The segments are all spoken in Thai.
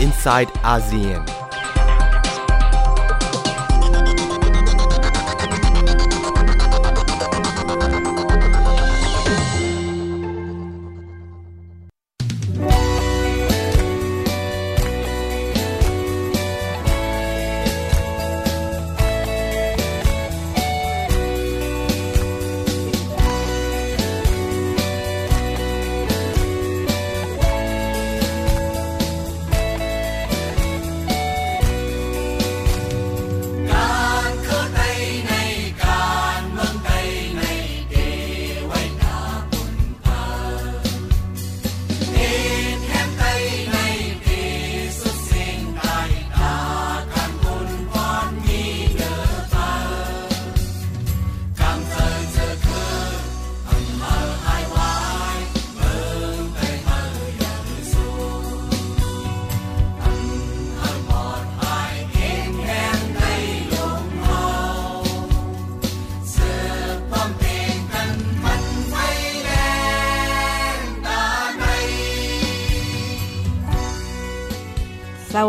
inside ASEAN.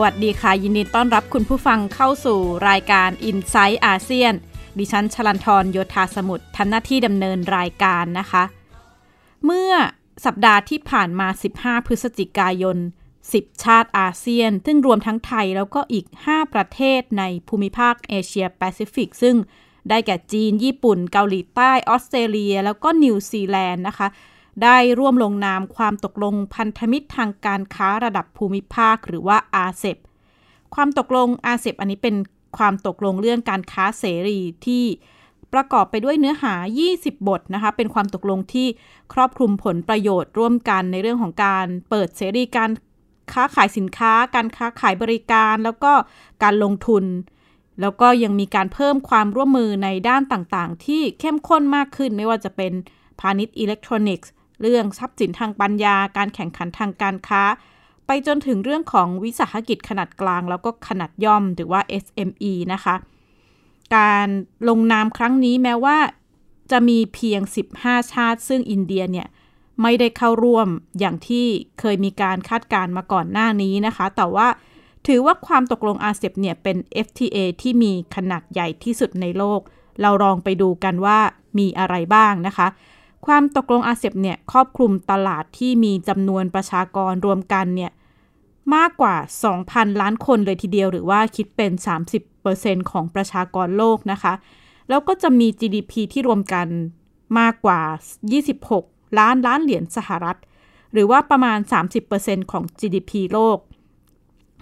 สวัสดีค่ะ ยินดีต้อนรับคุณผู้ฟังเข้าสู่รายการ Inside อาเซียน ดิฉันชลันทรโยธาสมุทรทำหน้าที่ดำเนินรายการนะคะ เมื่อสัปดาห์ที่ผ่านมา 15 พฤศจิกายน 10 ชาติอาเซียน ซึ่งรวมทั้งไทยแล้วก็อีก 5 ประเทศในภูมิภาคเอเชียแปซิฟิก ซึ่งได้แก่จีน ญี่ปุ่น เกาหลีใต้ ออสเตรเลีย แล้วก็นิวซีแลนด์นะคะ ได้ร่วมลงนามความตกลงพันธมิตรทางการค้าระดับภูมิภาคหรือว่า RCEPความตกลงอาเซบอันนี้เป็นความตกลงเรื่องการค้าเสรีที่ประกอบไปด้วยเนื้อหา 20 บทนะคะ เป็นความตกลงที่ครอบคลุมผลประโยชน์ร่วมกันในเรื่องของการเปิดเสรีการค้าขายสินค้า การค้าขายบริการ แล้วก็การลงทุน แล้วก็ยังมีการเพิ่มความร่วมมือในด้านต่างๆ ที่เข้มข้นมากขึ้นไม่ว่าจะเป็นพาณิชย์อิเล็กทรอนิกส์ เรื่องทรัพย์สินทางปัญญา การแข่งขันทางการค้า ไปจนถึงเรื่องของวิสาหกิจขนาดกลาง แล้วก็ขนาดย่อมหรือว่า SME นะคะ การลงนามครั้งนี้แม้ว่าจะมีเพียง 15 ชาติ ซึ่งอินเดียเนี่ยไม่ได้เข้าร่วมอย่างที่เคยมีการคาดการมาก่อนหน้านี้นะคะ แต่ว่าถือว่าความตกลงอาเซียนเนี่ยเป็น FTA ที่มีขนาดใหญ่ที่สุดในโลก เราลองไปดูกันว่ามีอะไรบ้างนะคะ ความตกลงอาเซียนเนี่ยครอบคลุมตลาดที่มีจำนวนประชากรรวมกันเนี่ยมากกว่า 2,000 ล้านคนเลยทีเดียวหรือว่าคิดเป็น 30%ของประชากรโลกนะคะ แล้วก็จะมี GDP ที่รวมกันมากกว่า 26 ล้านล้านเหรียญสหรัฐ หรือว่าประมาณ 30%ของ GDP โลก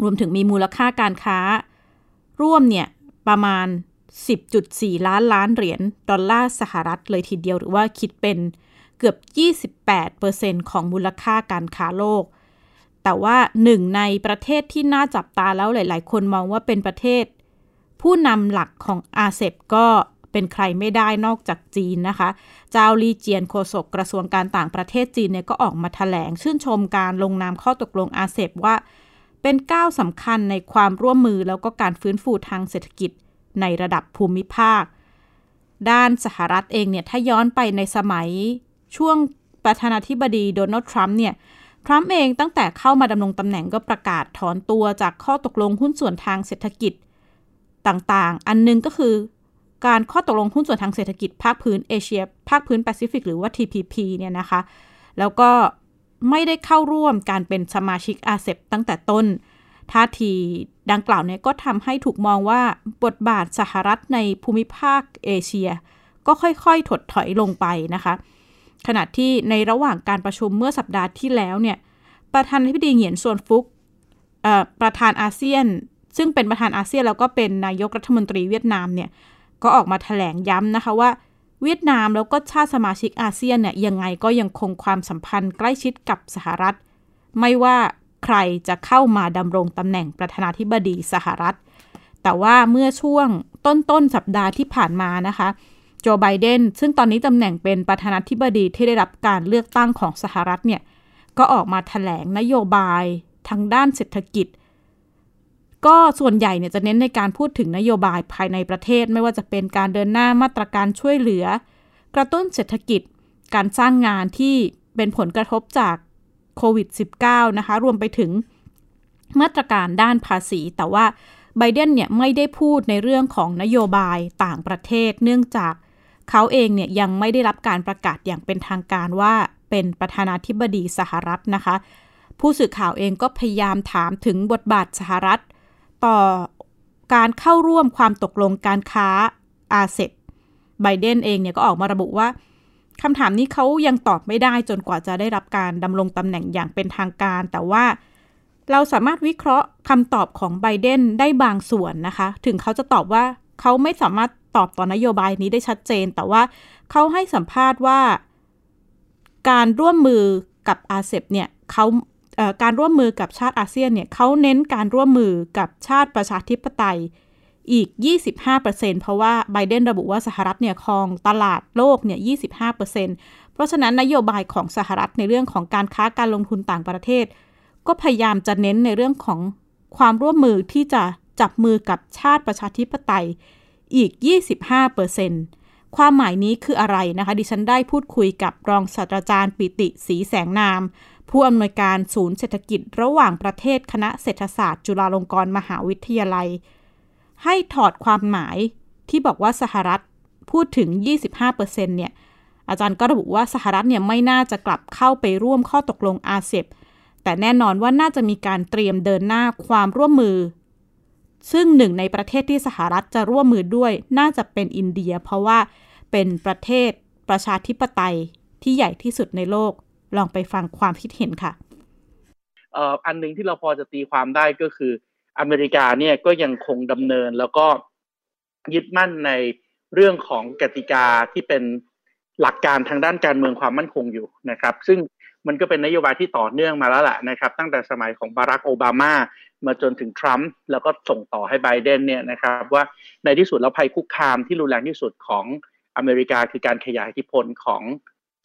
รวมถึงมีมูลค่าการค้า ร่วมเนี่ยประมาณ 10.4 ล้านล้านเหรียญดอลลาร์สหรัฐเลยทีเดียวหรือว่าคิดเป็นเกือบ 28%ของมูลค่าการค้าโลก แต่ว่าหนึ่งในประเทศที่น่าจับตาแล้วหลาย ๆ คนมองว่าเป็นประเทศ ผู้นำหลักของอาเซบก็เป็นใครไม่ได้นอกจากจีนนะคะ เจ้าลีเจียนโฆษกกระทรวงการต่างประเทศจีนเนี่ยก็ออกมาถแถลง ชื่นชมการลงนามข้อตกลงอาเซบว่า เป็นก้าวสำคัญในความร่วมมือแล้วก็การฟื้นฟูทางเศรษฐกิจ ในระดับภูมิภาค ด้านสหรัฐเองเนี่ยถ้าย้อนไปในสมัยช่วงประธานาธิบดีโดนัลด์ทรัมป์เนี่ยทรัมป์เองตั้งแต่เข้ามาดำรงตำแหน่งก็ประกาศถอนตัวจากข้อตกลงหุ้นส่วนทางเศรษฐกิจต่างๆ อันนึงก็คือการข้อตกลงหุ้นส่วนทางเศรษฐกิจภาคพื้นเอเชีย ภาคพื้นแปซิฟิกหรือว่า TPP เนี่ยนะคะ แล้วก็ไม่ได้เข้าร่วมการเป็นสมาชิก RCEP ตั้งแต่ต้น ท่าทีดังกล่าวเนี่ยก็ทำให้ถูกมองว่าบทบาทสหรัฐในภูมิภาคเอเชีย ก็ค่อยๆ ถดถอยลงไปนะคะ ขณะที่ในระหว่างการประชุมเมื่อสัปดาห์ที่แล้วเนี่ยประธานาธิบดีเหงียนซวนฟุกประธานอาเซียน ซึ่งเป็นประธานอาเซียนแล้วก็เป็นนายกรัฐมนตรีเวียดนามเนี่ยก็ออกมาถแถลงย้ำนะคะว่าเวียดนามแล้วก็ชาติสมาชิกอาเซียนเนี่ยยังไงก็ยังคงความสัมพันธ์ใกล้ชิดกับสหรัฐ ไม่ว่า ใครจะเข้ามาดำรงตำแหน่งประธานาธิบดีสหรัฐ แต่ว่าเมื่อช่วงต้นต้นสัปดาห์ที่ผ่านมานะคะ โจไบเดนซึ่งตอนนี้ตำแหน่งเป็นประธานาธิบดีที่ได้รับการเลือกตั้งของสหรัฐเนี่ย ก็ออกมาถแถลงนโยบายทางด้านเศรษฐกิจ ก็ส่วนใหญ่เนี่ยจะเน้นในการพูดถึงนโยบายภายในประเทศ ไม่ว่าจะเป็นการเดินหน้ามาตรการช่วยเหลือ กระตุ้นเศรษฐกิจ การสร้างงานที่เป็นผลกระทบจาก โควิด -19 นะคะ รวมไปถึงมาตรการด้านภาษี แต่ว่าไบเดนเนี่ยไม่ได้พูดในเรื่องของนโยบายต่างประเทศ เนื่องจากเขาเองเนี่ยยังไม่ได้รับการประกาศอย่างเป็นทางการว่าเป็นประธานาธิบดีสหรัฐนะคะ ผู้สื่อข่าวเองก็พยายามถามถึงบทบาทสหรัฐ ต่อการเข้าร่วมความตกลงการค้าอาเซบไบเดนเองเนี่ยก็ออกมาระบุว่า คำถามนี้เขายังตอบไม่ได้จนกว่าจะได้รับการดำรงตำแหน่งอย่างเป็นทางการ แต่ว่าเราสามารถวิเคราะห์คำตอบของไบเดนได้บางส่วนนะคะ ถึงเขาจะตอบว่าเขาไม่สามารถตอบต่อนโยบายนี้ได้ชัดเจน แต่ว่าเขาให้สัมภาษณ์ว่า การร่วมมือกับอาเซบเนี่ยเขาการร่วมมือกับชาติอาเซียนเนี่ยเขาเน้นการร่วมมือกับชาติประชาธิปไตย อีก 25%เพราะว่าไบเดนระบุว่าสหรัฐเนี่ยครองตลาดโลกเนี่ย 25%เพราะฉะนั้นนโยบายของสหรัฐในเรื่องของการค้าการลงทุนต่างประเทศ ก็พยายามจะเน้นในเรื่องของความร่วมมือที่จะจับมือกับชาติประชาธิปไตยอีก 25%ความหมายนี้คืออะไรนะคะ ดิฉันได้พูดคุยกับรองศาสตราจารย์ปิติสีแสงนาม ผู้อำนวยการศูนย์เศรษฐกิจระหว่างประเทศคณะเศรษฐศาสตร์ จุฬาลงกรณ์มหาวิทยาลัย ให้ถอดความหมายที่บอกว่าสหรัฐพูดถึง 25%เนี่ย อาจารย์ก็ระบุว่าสหรัฐเนี่ยไม่น่าจะกลับเข้าไปร่วมข้อตกลงอาเซียแต่แน่นอนว่าน่าจะมีการเตรียมเดินหน้าความร่วมมือ ซึ่งหนึ่งในประเทศที่สหรัฐจะร่วมมือด้วย น่าจะเป็นอินเดีย เพราะว่าเป็นประเทศประชาธิปไตยที่ใหญ่ที่สุดในโลก ลองไปฟังความคิดเห็นค่ะอันหนึ่งที่เราพอจะตีความได้ก็คือ อเมริกาเนี่ยก็ยังคงดำเนินแล้วก็ยึดมั่นในเรื่องของกติกาที่เป็นหลักการทางด้านการเมืองความมั่นคงอยู่นะครับ ซึ่งมันก็เป็นนโยบายที่ต่อเนื่องมาแล้วแหละนะครับ ตั้งแต่สมัยของบารักโอบามามาจนถึงทรัมป์แล้วก็ส่งต่อให้ไบเดนเนี่ยนะครับว่าในที่สุดแล้วภัยคุกคามที่รุนแรงที่สุดของอเมริกาคือการขยายอิทธิพลของ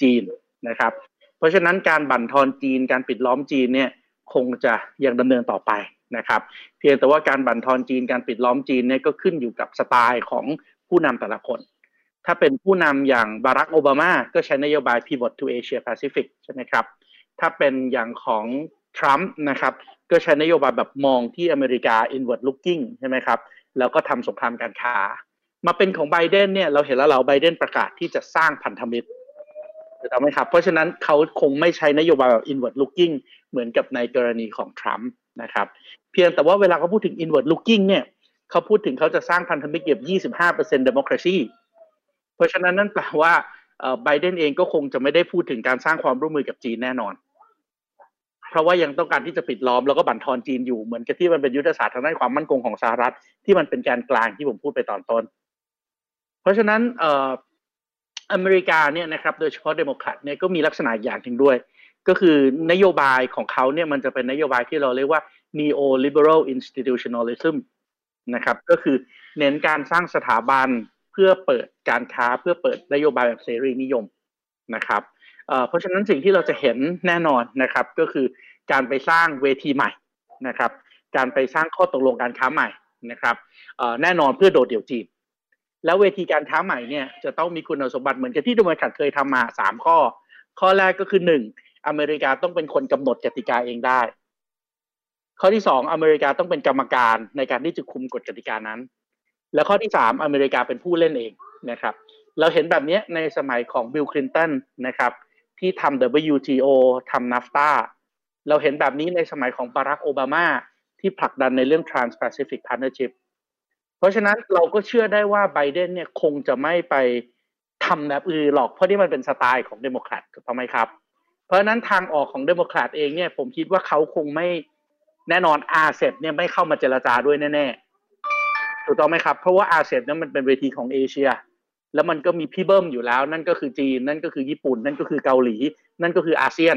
จีนนะครับ เพราะฉะนั้นการบั่นทอนจีนการปิดล้อมจีนเนี่ยคงจะยังดำเนินต่อไป นะครับเพียงแต่ว่าการบั่นทอนจีนการปิดล้อมจีนเนี่ยก็ขึ้นอยู่กับสไตล์ของผู้นำแต่ละคน ถ้าเป็นผู้นำอย่างบารักโอบามาก็ใช้นโยบาย pivot to Asia Pacific ใช่ไหมครับถ้าเป็นอย่างของทรัมป์นะครับก็ใช้นโยบายแบบมองที่อเมริกา inward looking ใช่ไหมครับแล้วก็ทำสงครามการค้า มาเป็นของไบเดนเนี่ยเราเห็นแล้วเราไบเดนประกาศที่จะสร้างพันธมิตรถูกไหมครับ เพราะฉะนั้นเขาคงไม่ใช้นโยบายแบบ inward looking เหมือนกับในกรณีของทรัมป์นะครับ เพียงแต่ว่าเวลาเขาพูดถึง inward looking เนี่ยเขาพูดถึงเขาจะสร้างพันธมิตรเก็บ25% democracy เพราะฉะนั้นนั่นแปลว่าไบเดนเองก็คงจะไม่ได้พูดถึงการสร้างความร่วมมือกับจีนแน่นอน เพราะว่ายังต้องการที่จะปิดล้อมแล้วก็บั่นทอนจีนอยู่เหมือนกับที่มันเป็นยุทธศาสตร์ทางด้านความมั่นคงของสหรัฐ ที่มันเป็นการกลางที่ผมพูดไปตอนต้น เพราะฉะนั้นเอ่ออเมริกาเนี่ยนะครับโดยเฉพาะเดโมแครตเนี่ยก็มีลักษณะอย่างหนึ่งด้วย ก็คือนโยบายของเขาเนี่ยมันจะเป็นนโยบายที่เราเรียกว่า neoliberal institutionalism นะครับ ก็คือเน้นการสร้างสถาบันเพื่อเปิดการค้าเพื่อเปิดนโยบายแบบเสรีนิยมนะครับเพราะฉะนั้นสิ่งที่เราจะเห็นแน่นอนนะครับ ก็คือการไปสร้างเวทีใหม่นะครับ การไปสร้างข้อตกลงการค้าใหม่นะครับแน่นอนเพื่อโดดเดี่ยวจีนแล้วเวทีการค้าใหม่เนี่ยจะต้องมีคุณสมบัติเหมือนกับที่ดูมาขัดเคยทำมาสามข้อ ข้อแรกก็คือหนึ่งอเมริกาต้องเป็นคนกำหนดกติกาเองได้ ข้อที่สองอเมริกาต้องเป็นกรรมการในการที่จะคุมกฎกติกานั้น แล้วข้อที่สามอเมริกาเป็นผู้เล่นเองนะครับ เราเห็นแบบนี้ในสมัยของบิลคลินตันนะครับที่ทำ WTO ทำ NAFTA เราเห็นแบบนี้ในสมัยของบารักโอบามาที่ผลักดันในเรื่อง Trans-Pacific Partnership เพราะฉะนั้นเราก็เชื่อได้ว่าไบเดนเนี่ยคงจะไม่ไปทำแบบอื่นหรอกเพราะนี่มันเป็นสไตล์ของเดโมแครตถูกไหมครับ เพราะฉะนั้นทางออกของเดโมแครตเองเนี่ยผมคิดว่าเขาคงไม่ แน่นอน RCEP เนี่ยไม่เข้ามาเจรจาด้วยแน่ๆถูกต้องไหมครับ เพราะว่า RCEP นั้นมันเป็นเวทีของเอเชีย แล้วมันก็มีพี่เบิ้มอยู่แล้ว นั่นก็คือจีน นั่นก็คือญี่ปุ่น นั่นก็คือเกาหลี นั่นก็คืออาเซียน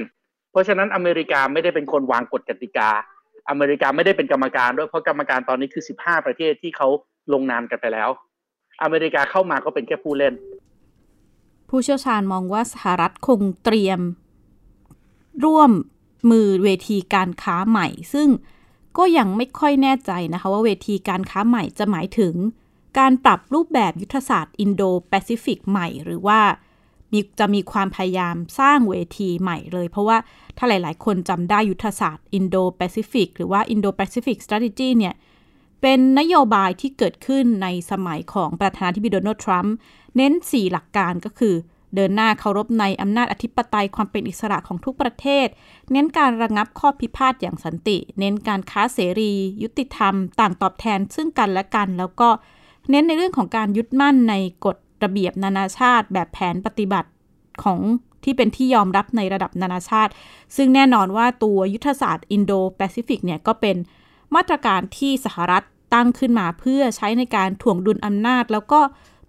เพราะฉะนั้นอเมริกาไม่ได้เป็นคนวางกฎกติกา อเมริกาไม่ได้เป็นกรรมการด้วยเพราะกรรมการตอนนี้คือ 15 ประเทศที่เขาลงนามกันไปแล้ว อเมริกาเข้ามาก็เป็นแค่ผู้เล่น ผู้เชี่ยวชาญมองว่าสหรัฐคงเตรียม ร่วม มือเวทีการค้าใหม่ ซึ่งก็ยังไม่ค่อยแน่ใจนะคะว่าเวทีการค้าใหม่จะหมายถึง การปรับรูปแบบยุทธศาสตร์อินโดแปซิฟิกใหม่ หรือว่ามีจะมีความพยายามสร้างเวทีใหม่เลย เพราะว่าถ้าหลาย ๆ คนจำได้ยุทธศาสตร์ Indo-Pacific หรือว่า Indo-Pacific Strategy เนี่ยเป็นนโยบายที่เกิดขึ้นในสมัยของประธานาธิบดีโดนัลด์ทรัมป์เน้น 4 หลักการก็คือ เดินหน้าเคารพในอำนาจอธิปไตยความเป็นอิสระของทุกประเทศ เน้นการระงับข้อพิพาทอย่างสันติ เน้นการค้าเสรี ยุติธรรม ต่างตอบแทนซึ่งกันและกัน แล้วก็เน้นในเรื่องของการยึดมั่นในกฎระเบียบนานาชาติ แบบแผนปฏิบัติของที่เป็นที่ยอมรับในระดับนานาชาติ ซึ่งแน่นอนว่าตัวยุทธศาสตร์อินโดแปซิฟิกเนี่ยก็เป็นมาตรการที่สหรัฐตั้งขึ้นมาเพื่อใช้ในการถ่วงดุลอำนาจ แล้วก็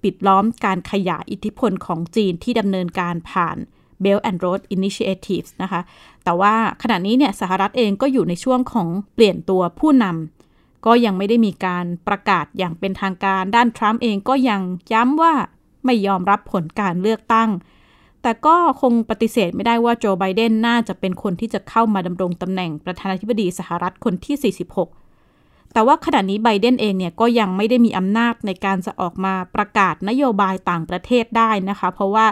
ปิดล้อมการขยายอิทธิพลของจีนที่ดำเนินการผ่าน Belt and Road Initiative นะคะ แต่ว่าขณะนี้เนี่ยสหรัฐเองก็อยู่ในช่วงของเปลี่ยนตัวผู้นำก็ยังไม่ได้มีการประกาศอย่างเป็นทางการ ด้านทรัมป์เองก็ยังย้ำว่าไม่ยอมรับผลการเลือกตั้ง แต่ก็คงปฏิเสธไม่ได้ว่าโจไบเดนน่าจะเป็นคนที่จะเข้ามาดำรงตำแหน่งประธานาธิบดีสหรัฐคนที่ 46 แต่ว่าขณะนี้ไบเดนเองเนี่ยก็ยังไม่ได้มีอำนาจในการจะออกมาประกาศนโยบายต่างประเทศได้นะคะ เพราะว่า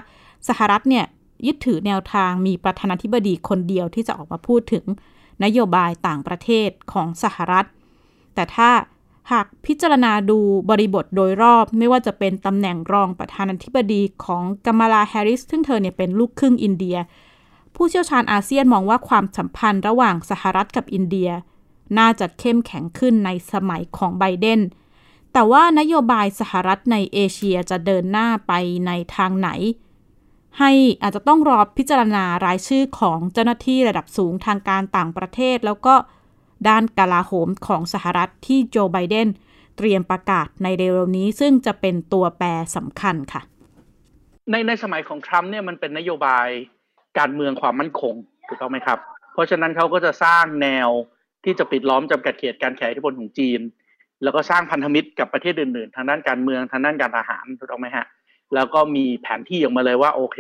สหรัฐเนี่ยยึดถือแนวทางมีประธานาธิบดีคนเดียวที่จะออกมาพูดถึงนโยบายต่างประเทศของสหรัฐ แต่ถ้าหากพิจารณาดูบริบทโดยรอบไม่ว่าจะเป็นตำแหน่งรองประธานาธิบดีของกัมาลาแฮร์ริสซึ่งเธอเนี่ยเป็นลูกครึ่งอินเดีย ผู้เชี่ยวชาญอาเซียนมองว่าความสัมพันธ์ระหว่างสหรัฐกับอินเดีย น่าจะเข้มแข็งขึ้นในสมัยของไบเดน แต่ว่านโยบายสหรัฐในเอเชียจะเดินหน้าไปในทางไหน ให้อาจจะต้องรอพิจารณารายชื่อของเจ้าหน้าที่ระดับสูงทางการต่างประเทศ แล้วก็ด้านกลาโหมของสหรัฐที่โจไบเดนเตรียมประกาศในเร็วๆนี้ ซึ่งจะเป็นตัวแปรสำคัญค่ะ ในในสมัยของทรัมป์เนี่ยมันเป็นนโยบายการเมืองความมั่นคงถูกต้องไหมครับ เพราะฉะนั้นเขาก็จะสร้างแนว ที่จะปิดล้อมจำกัดเขตการแข่งอิทธิพลของจีน แล้วก็สร้างพันธมิตรกับประเทศอื่นๆ ทางด้านการเมืองทางด้านการอาหารถูกต้องไหมฮะแล้วก็มีแผนที่ออกมาเลยว่าโอเค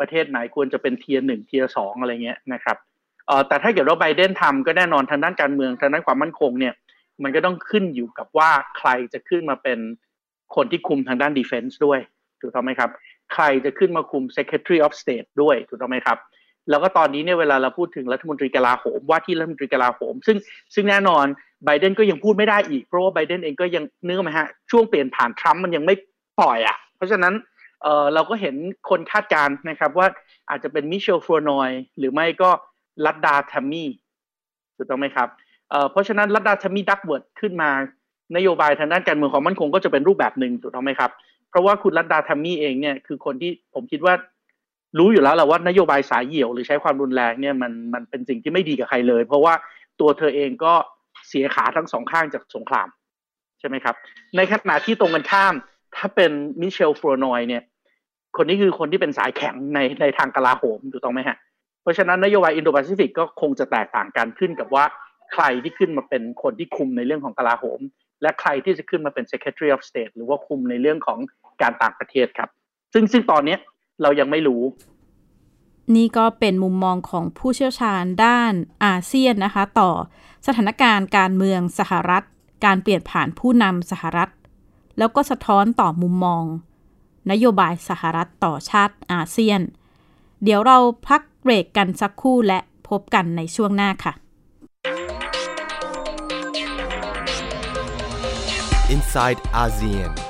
ประเทศไหนควรจะเป็น tier หนึ่ง tier สองอะไรเงี้ยนะครับเอ่อแต่ถ้าเกิดว่าไบเดนทำก็แน่นอนทางด้านการเมืองทางด้านความมั่นคงเนี่ยมันก็ต้องขึ้นอยู่กับว่าใครจะขึ้นมาเป็นคนที่คุมทางด้าน defense ด้วยถูกต้องไหมครับ ใครจะขึ้นมาคุม secretary of state ด้วยถูกต้องไหมครับ แล้วก็ตอนนี้เนี่ยเวลาเราพูดถึงรัฐมนตรีกลาโหมว่าที่รัฐมนตรีกลาโหม ซึ่งซึ่งแน่นอนไบเดนก็ยังพูดไม่ได้อีก เพราะว่าไบเดนเองก็ยังเนื้อไหมฮะช่วงเปลี่ยนผ่านทรัมป์มันยังไม่ปล่อยอะ เพราะฉะนั้นเออเราก็เห็นคนคาดการณ์นะครับว่าอาจจะเป็นมิเชลฟลัวร์นอยหรือไม่ก็ลัดดาแทมมี่ถูกต้องไหมครับเออเพราะฉะนั้นรัฐดาชมีดักเวิร์ดขึ้นมานโยบายทางด้านการเมืองความมั่นคงก็จะเป็นรูปแบบหนึ่งถูกต้องไหมครับ เพราะว่าคุณลัดดาแทมมี่เองเนี่ยคือคนที่ผมคิดว่า รู้อยู่แล้วแหละว่านโยบายสายเหี่ยวหรือใช้ความรุนแรงเนี่ยมันมันเป็นสิ่งที่ไม่ดีกับใครเลย เพราะว่าตัวเธอเองก็เสียขาทั้งสองข้างจากสงครามใช่ไหมครับ ในขณะที่ตรงกันข้าม ถ้าเป็นมิเชลฟรนอยเนี่ย คนนี้คือคนที่เป็นสายแข็งในในทางกลาโหมถูกต้องไหมฮะเพราะฉะนั้นนโยบายอินโดแปซิฟิกก็คงจะแตกต่างกันขึ้นกับว่าใครที่ขึ้นมาเป็นคนที่คุมในเรื่องของกลาโหม และใครที่จะขึ้นมาเป็น Secretary of State หรือว่าคุมในเรื่องของการต่างประเทศครับ ซึ่งซึ่งตอนนี้ เรายังไม่รู้ นี่ก็เป็นมุมมองของผู้เชี่ยวชาญด้านอาเซียนนะคะ ต่อสถานการณ์การเมืองสหรัฐ การเปลี่ยนผ่านผู้นำสหรัฐ แล้วก็สะท้อนต่อมุมมอง นโยบายสหรัฐต่อชาติอาเซียน เดี๋ยวเราพักเบรกกันสักครู่และพบกันในช่วงหน้าค่ะ inside ASEAN.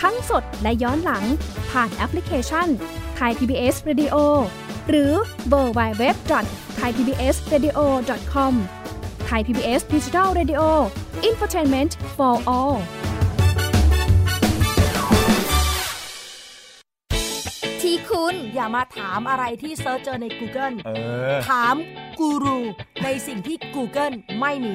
ทั้งสดและย้อนหลังผ่านแอปพลิเคชันไทย PBS Radio หรือเวอร์บายเว็บไทยพีบีเอสเรดิโอคอมไทยพีบีเอสดิจิทัลเรดิโออินฟอร์ทนเมนต์ for all ทีคุณอย่ามาถามอะไรที่ search เจอใน Google เออถามกูรูในสิ่งที่ Google ไม่มี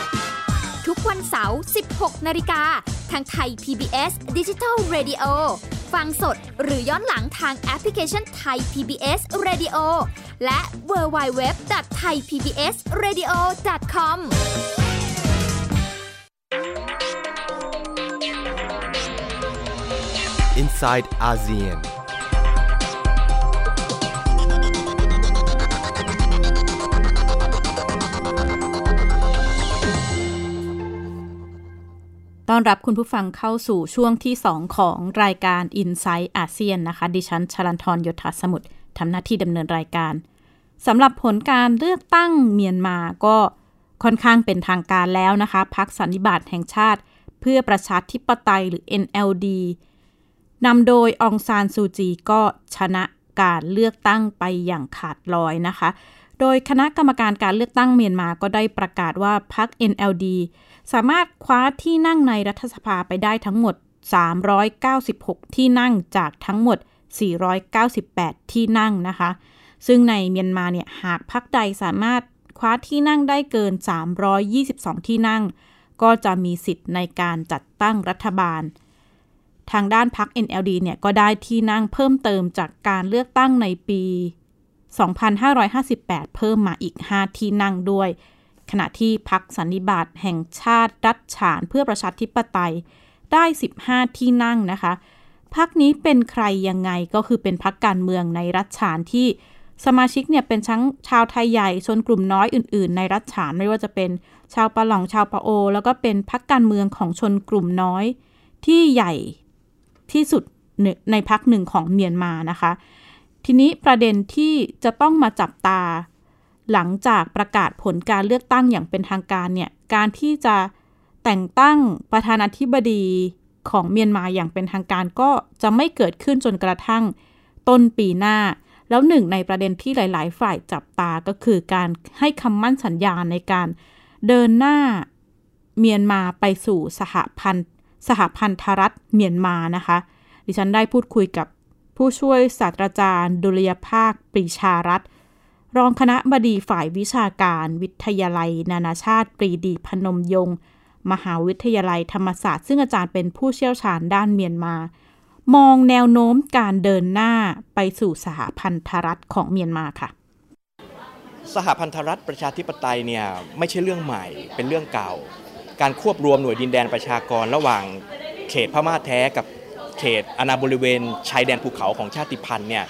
ทุกวันเสาร์ 16 นาฬิกา ทางไทย PBS Digital Radio ฟังสดหรือย้อนหลังทางแอปพลิเคชันไทย PBS Radio และ w w w t h a i PBS Radio com Inside ASEAN ต้อนรับคุณผู้ฟังเข้าสู่ช่วงที่ 2 ของรายการ i n s i ซต์อาเซียนนะคะ ดิฉันชลันทรยธาสมุทรทำหน้าที่ดำเนินรายการสำหรับผลการเลือกตั้งเมียนมาก็ค่อนข้างเป็นทางการแล้วนะคะพักสันนิบาตแห่งชาติ เพื่อประชาธิปไตยหรือ NLD นำโดยองซานซูจีก็ชนะการเลือกตั้งไปอย่างขาดลอยนะคะ โดยคณะกรรมการการเลือกตั้งเมียนมาก็ได้ประกาศว่าพรรค NLD สามารถคว้าที่นั่งในรัฐสภาไปได้ทั้งหมด 396 ที่นั่งจากทั้งหมด 498 ที่นั่งนะคะ ซึ่งในเมียนมาเนี่ยหากพรรคใดสามารถคว้าที่นั่งได้เกิน 322 ที่นั่ง ก็จะมีสิทธิ์ในการจัดตั้งรัฐบาล ทางด้านพรรค NLD เนี่ยก็ได้ที่นั่งเพิ่มเติมจากการเลือกตั้งในปี 2558 เพิ่มมาอีก 5 ที่นั่งด้วย ขณะที่พรรคสันนิบาตแห่งชาติรัฐฉานเพื่อประชาธิปไตยได้ 15 ที่นั่งนะคะพรรคนี้เป็นใครยังไงก็คือเป็นพรรคการเมืองในรัฐฉานที่สมาชิกเนี่ยเป็นทั้งชาวไทยใหญ่ชนกลุ่มน้อยอื่น ๆ ในรัฐฉานไม่ว่าจะเป็นชาวปะหลองชาวปะโอ แล้วก็เป็นพรรคการเมืองของชนกลุ่มน้อย ที่ใหญ่ที่สุดในพรรคหนึ่งของเมียนมานะคะ ทีนี้ประเด็นที่จะต้องมาจับตา หลังจากประกาศผลการเลือกตั้งอย่างเป็นทางการเนี่ยการที่จะแต่งตั้งประธานาธิบดีของเมียนมาอย่างเป็นทางการก็จะไม่เกิดขึ้นจนกระทั่งต้นปีหน้า แล้วหนึ่งในประเด็นที่หลาย ๆ ฝ่ายจับตาก็คือการให้คำมั่นสัญญาในการเดินหน้าเมียนมาไปสู่สหพันธ์สหพันธรัฐเมียนมานะคะ ดิฉันได้พูดคุยกับผู้ช่วยศาสตราจารย์ดุลยภาคปรีชารัตน์ รองคณะบดีฝ่ายวิชาการวิทยาลัย นานาชาติ ปรีดีพนมยงค์มหาวิทยาลัยธรรมศาสตร์ ซึ่งอาจารย์เป็นผู้เชี่ยวชาญด้านเมียนมา มองแนวโน้มการเดินหน้าไปสู่สหพันธรัฐของเมียนมาค่ะ สหพันธรัฐประชาธิปไตยเนี่ยไม่ใช่เรื่องใหม่เป็นเรื่องเก่า การควบรวมหน่วยดินแดนประชากรระหว่างเขตพม่าแท้กับ เขตอาณาบริเวณชายแดนภูเขาของชาติพันธุ์เนี่ย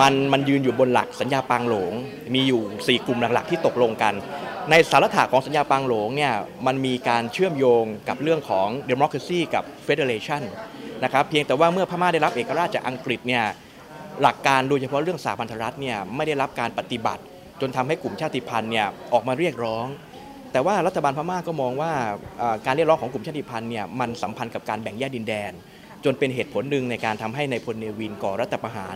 มันมันยืนอยู่บนหลักสัญญาปางหลง มีอยู่ 4 กลุ่มหลักๆที่ตกลงกัน ในสารถะของสัญญาปางหลงเนี่ยมันมีการเชื่อมโยงกับเรื่องของ democracy กับ federation นะครับเพียงแต่ว่าเมื่อพม่าได้รับเอกราชจากอังกฤษเนี่ยหลักการโดยเฉพาะเรื่องสหพันธรัฐเนี่ยไม่ได้รับการปฏิบัติ จนทำให้กลุ่มชาติพันธุ์เนี่ยออกมาเรียกร้อง แต่ว่ารัฐบาลพม่าก็มองว่าการเรียกร้องของกลุ่มชาติพันธุ์เนี่ยมันสัมพันธ์กับการแบ่งแยกดินแดน จนเป็นเหตุผลหนึ่งในการทำให้ในพลเนวินก่อรัฐประหาร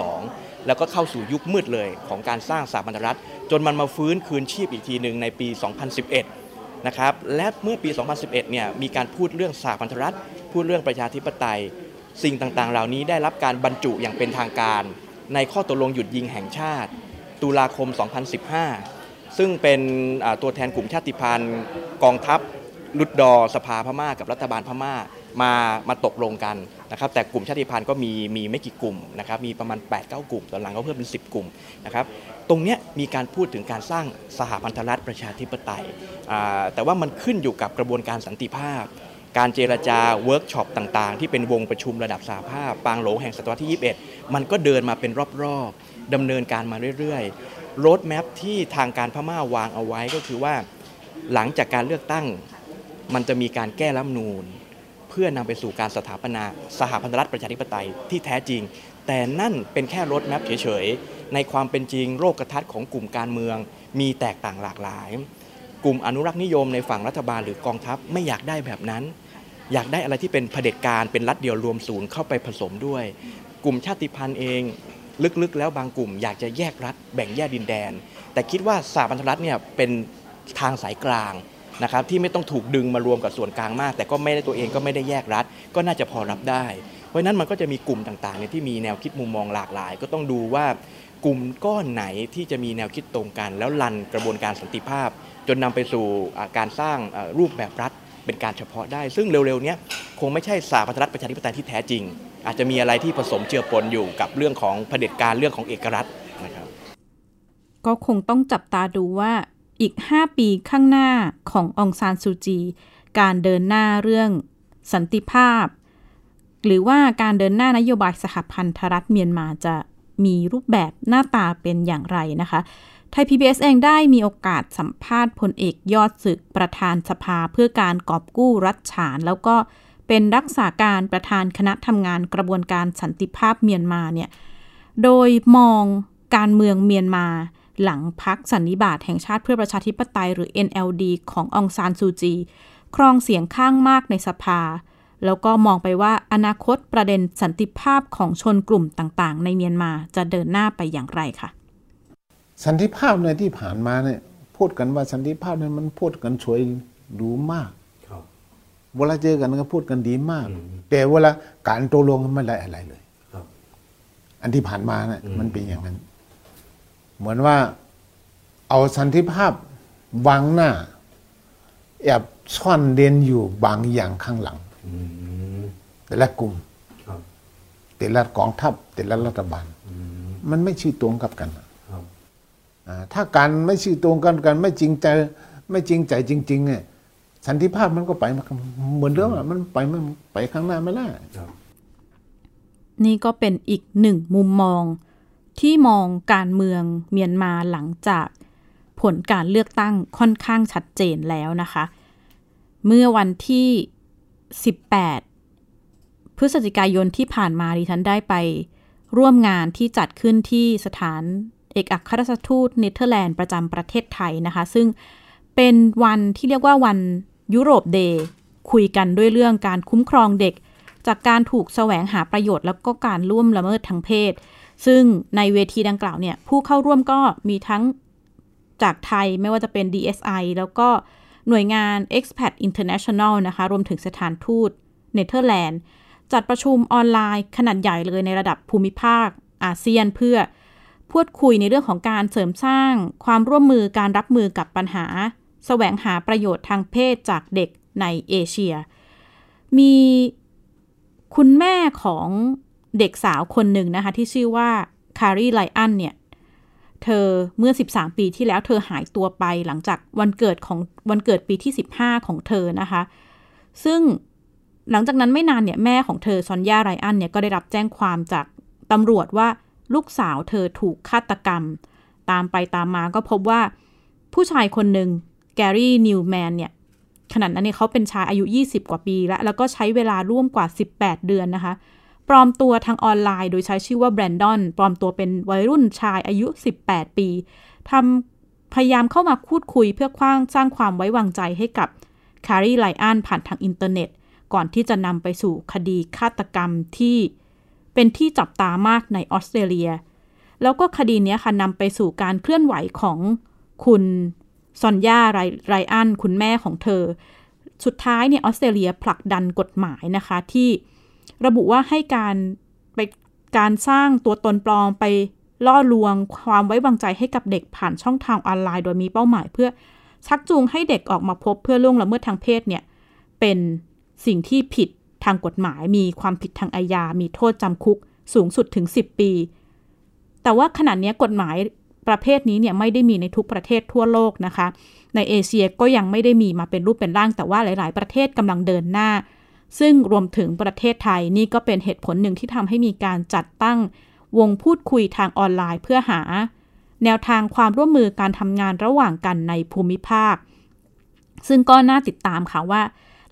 1962 แล้วก็เข้าสู่ยุคมืดเลยของการสร้างสหพันรัฐ จนมันมาฟื้นคืนชีพอีกทีหนึ่งในปี 2011 นะครับ และเมื่อปี 2011 เนี่ยมีการพูดเรื่องสหพันรัฐ พูดเรื่องประชาธิปไตย สิ่งต่างๆ เหล่านี้ได้รับการบรรจุอย่างเป็นทางการ ในข้อตกลงหยุดยิงแห่งชาติ ตุลาคม 2015 ซึ่งเป็นตัวแทนกลุ่มชาติพันธุ์กองทัพ ลุดดอสภาพม่ากับรัฐบาลพม่ามามาตกลงกันนะครับแต่กลุ่มชาติพันธุ์ก็มีมีไม่กี่กลุ่มนะครับมีประมาณ 8-9 กลุ่ม ตอนหลังก็เพิ่มเป็น 10 กลุ่มนะครับตรงนี้มีการพูดถึงการสร้างสหพันธรัฐประชาธิปไตย แต่ว่ามันขึ้นอยู่กับกระบวนการสันติภาพ การเจรจาเวิร์กช็อปต่างๆ ที่เป็นวงประชุมระดับสหภาพ ปางโหลงแห่งศตวรรษที่ 21 มันก็เดินมาเป็นรอบๆดำเนินการมาเรื่อยๆโรดแมพที่ทางการพม่าวางเอาไว้ก็คือว่าหลังจากการเลือกตั้ง มันจะมีการแก้รัฐมนูญเพื่อนำไปสู่การสถาปนาสหพันธรัฐประชาธิปไตยที่แท้จริง แต่นั่นเป็นแค่รถแมพเฉยๆ ในความเป็นจริงโลกระทัศน์ของกลุ่มการเมือง มีแตกต่างหลากหลาย กลุ่มอนุรักษ์นิยมในฝั่งรัฐบาลหรือกองทัพไม่อยากได้แบบนั้น อยากได้อะไรที่เป็นเผด็จการเป็นรัฐเดียวรวมศูนย์เข้าไปผสมด้วย กลุ่มชาติพันธุ์เองลึกๆ แล้วบางกลุ่มอยากจะแยกรัฐแบ่งแยกดินแดน แต่คิดว่าสหพันธรัฐเนี่ยเป็นทางสายกลาง นะครับที่ไม่ต้องถูกดึงมารวมกับส่วนกลางมาก แต่ก็ไม่ได้ตัวเองก็ไม่ได้แยกรัฐ ก็น่าจะพอรับได้ เพราะนั้นมันก็จะมีกลุ่มต่างๆเนี่ยที่มีแนวคิดมุมมองหลากหลาย ก็ต้องดูว่ากลุ่มก้อนไหนที่จะมีแนวคิดตรงกัน แล้วลันกระบวนการสันติภาพ จนนำไปสู่การสร้างรูปแบบรัฐเป็นการเฉพาะได้ ซึ่งเร็วๆเนี้ยคงไม่ใช่สหพันธรัฐประชาธิปไตยที่แท้จริง อาจจะมีอะไรที่ผสมเจือปนอยู่กับเรื่องของเผด็จการเรื่องของเอกรัฐนะครับก็คงต้องจับตาดูว่า อีก 5 ปีข้างหน้าขององซานซูจี การเดินหน้าเรื่องสันติภาพ หรือว่าการเดินหน้านโยบายสหพันธรัฐเมียนมาจะมีรูปแบบหน้าตาเป็นอย่างไรนะคะ ไทย PBS เองได้มีโอกาสสัมภาษณ์พลเอกยอดศึกประธานสภาเพื่อการกอบกู้รัฐฉาน แล้วก็เป็นรักษาการประธานคณะทำงานกระบวนการสันติภาพเมียนมาเนี่ย โดยมองการเมืองเมียนมา หลังพักสันนิบาตแห่งชาติเพื่อประชาธิปไตยหรือ NLD ขององซานซูจี ครองเสียงข้างมากในสภา แล้วก็มองไปว่าอนาคตประเด็นสันติภาพของชนกลุ่มต่างๆ ในเมียนมาจะเดินหน้าไปอย่างไรค่ะสันติภาพในที่ผ่านมาเนี่ยพูดกันว่าสันติภาพเนี่ยมันพูดกันสวยหรูมากเวลาเจอกันก็พูดกันดีมาก แต่เวลาการตกลงไม่ได้อะไรเลยอันที่ผ่านมาเนี่ยมันเป็นอย่างนั้น เหมือนว่าเอาสันติภาพวางหน้าแอบซ่อนเด่นอยู่บางอย่างข้างหลังแต่ละกลุ่มแต่ละกองทัพแต่ละรัฐบาล มันไม่ชื่อตรงกับกันอ่าถ้าการไม่ชื่อตรงกันกัน ไม่จริงใจไม่จริงใจจริง ๆ เนี่ยสันติภาพมันก็ไปมาเหมือนเดิมอะมันไปมันไปข้างหน้าไม่ได้นี่ก็เป็นอีกหนึ่งมุมมอง ที่มองการเมืองเมียนมาหลังจากผลการเลือกตั้งค่อนข้างชัดเจนแล้วนะคะ เมื่อวันที่ 18 พฤศจิกายนที่ผ่านมาดิฉันได้ไปร่วมงานที่จัดขึ้นที่สถานเอกอัครราชทูตเนเธอร์แลนด์ประจำประเทศไทยนะคะ ซึ่งเป็นวันที่เรียกว่าวัน Europe Day คุยกันด้วยเรื่องการคุ้มครองเด็ก จากการถูกแสวงหาประโยชน์แล้วก็การล่วมละเมิดทางเพศ ซึ่งในเวทีดังกล่าวเนี่ย ผู้เข้าร่วมก็มีทั้งจากไทยไม่ว่าจะเป็น DSI แล้วก็หน่วยงาน ECPAT International นะคะ รวมถึงสถานทูตเนเธอร์แลนด์ จัดประชุมออนไลน์ขนาดใหญ่เลยในระดับภูมิภาคอาเซียนเพื่อพูดคุยในเรื่องของการเสริมสร้างความร่วมมือการรับมือกับปัญหา แสวงหาประโยชน์ทางเพศจากเด็กในเอเชีย มีคุณแม่ของ เด็กสาวคนหนึ่งนะคะ ที่ชื่อว่าคารีไลอันเนี่ย เธอเมื่อ 13 ปีที่แล้วเธอหายตัวไปหลังจากวันเกิดของวันเกิดปีที่ 15 ของเธอนะคะ ซึ่งหลังจากนั้นไม่นานเนี่ยแม่ของเธอซอนยาไรอันเนี่ยก็ได้รับแจ้งความจากตำรวจว่าลูกสาวเธอถูกฆาตกรรม ตามไปตามมาก็พบว่าผู้ชายคนหนึ่งแกรี่นิวแมนเนี่ยขนาดนั้นเนี่ยเขาเป็นชายอายุ 20 กว่าปีแล้ว แล้วก็ใช้เวลาร่วมกว่า 18 เดือนนะคะ ปลอมตัวทางออนไลน์ โดยใช้ชื่อว่าแบรนดอน ปลอมตัวเป็นวัยรุ่นชายอายุ 18 ปีทำพยายามเข้ามาพูดคุยเพื่อคว้างสร้างความไว้วางใจให้กับคาร์ลีไรอันผ่านทางอินเทอร์เน็ต ก่อนที่จะนำไปสู่คดีฆาตกรรมที่เป็นที่จับตามากในออสเตรเลีย แล้วก็คดีนี้ค่ะนำไปสู่การเคลื่อนไหวของคุณซอนยาไรไรอันคุณแม่ของเธอ สุดท้ายเนี่ยออสเตรเลียผลักดันกฎหมายนะคะที่ ระบุว่าให้การไปการสร้างตัวตนปลอมไปล่อลวงความไว้วางใจให้กับเด็กผ่านช่องทางออนไลน์ โดยมีเป้าหมายเพื่อชักจูงให้เด็กออกมาพบเพื่อล่วงละเมิดทางเพศเนี่ยเป็นสิ่งที่ผิดทางกฎหมาย มีความผิดทางอาญา มีโทษจำคุกสูงสุดถึง 10 ปี แต่ว่าขณะนี้กฎหมายประเภทนี้เนี่ยไม่ได้มีในทุกประเทศทั่วโลกนะคะ ในเอเชียก็ยังไม่ได้มีมาเป็นรูปเป็นร่างแต่ว่าหลาย ๆ ประเทศกำลังเดินหน้า ซึ่งรวมถึงประเทศไทยนี่ก็เป็นเหตุผลหนึ่งที่ทำให้มีการจัดตั้งวงพูดคุยทางออนไลน์เพื่อหา แนวทางความร่วมมือการทำงานระหว่างกันในภูมิภาค ซึ่งก็น่าติดตามค่ะว่า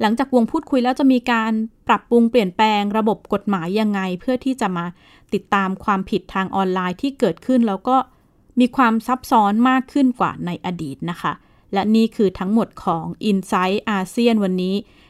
หลังจากวงพูดคุยแล้วจะมีการปรับปรุงเปลี่ยนแปลงระบบกฎหมายยังไง เพื่อที่จะมาติดตามความผิดทางออนไลน์ที่เกิดขึ้นแล้วก็มีความซับซ้อนมากขึ้นกว่าในอดีตนะคะ และนี่คือทั้งหมดของ i n s i ซต์อาเซียนวันนี้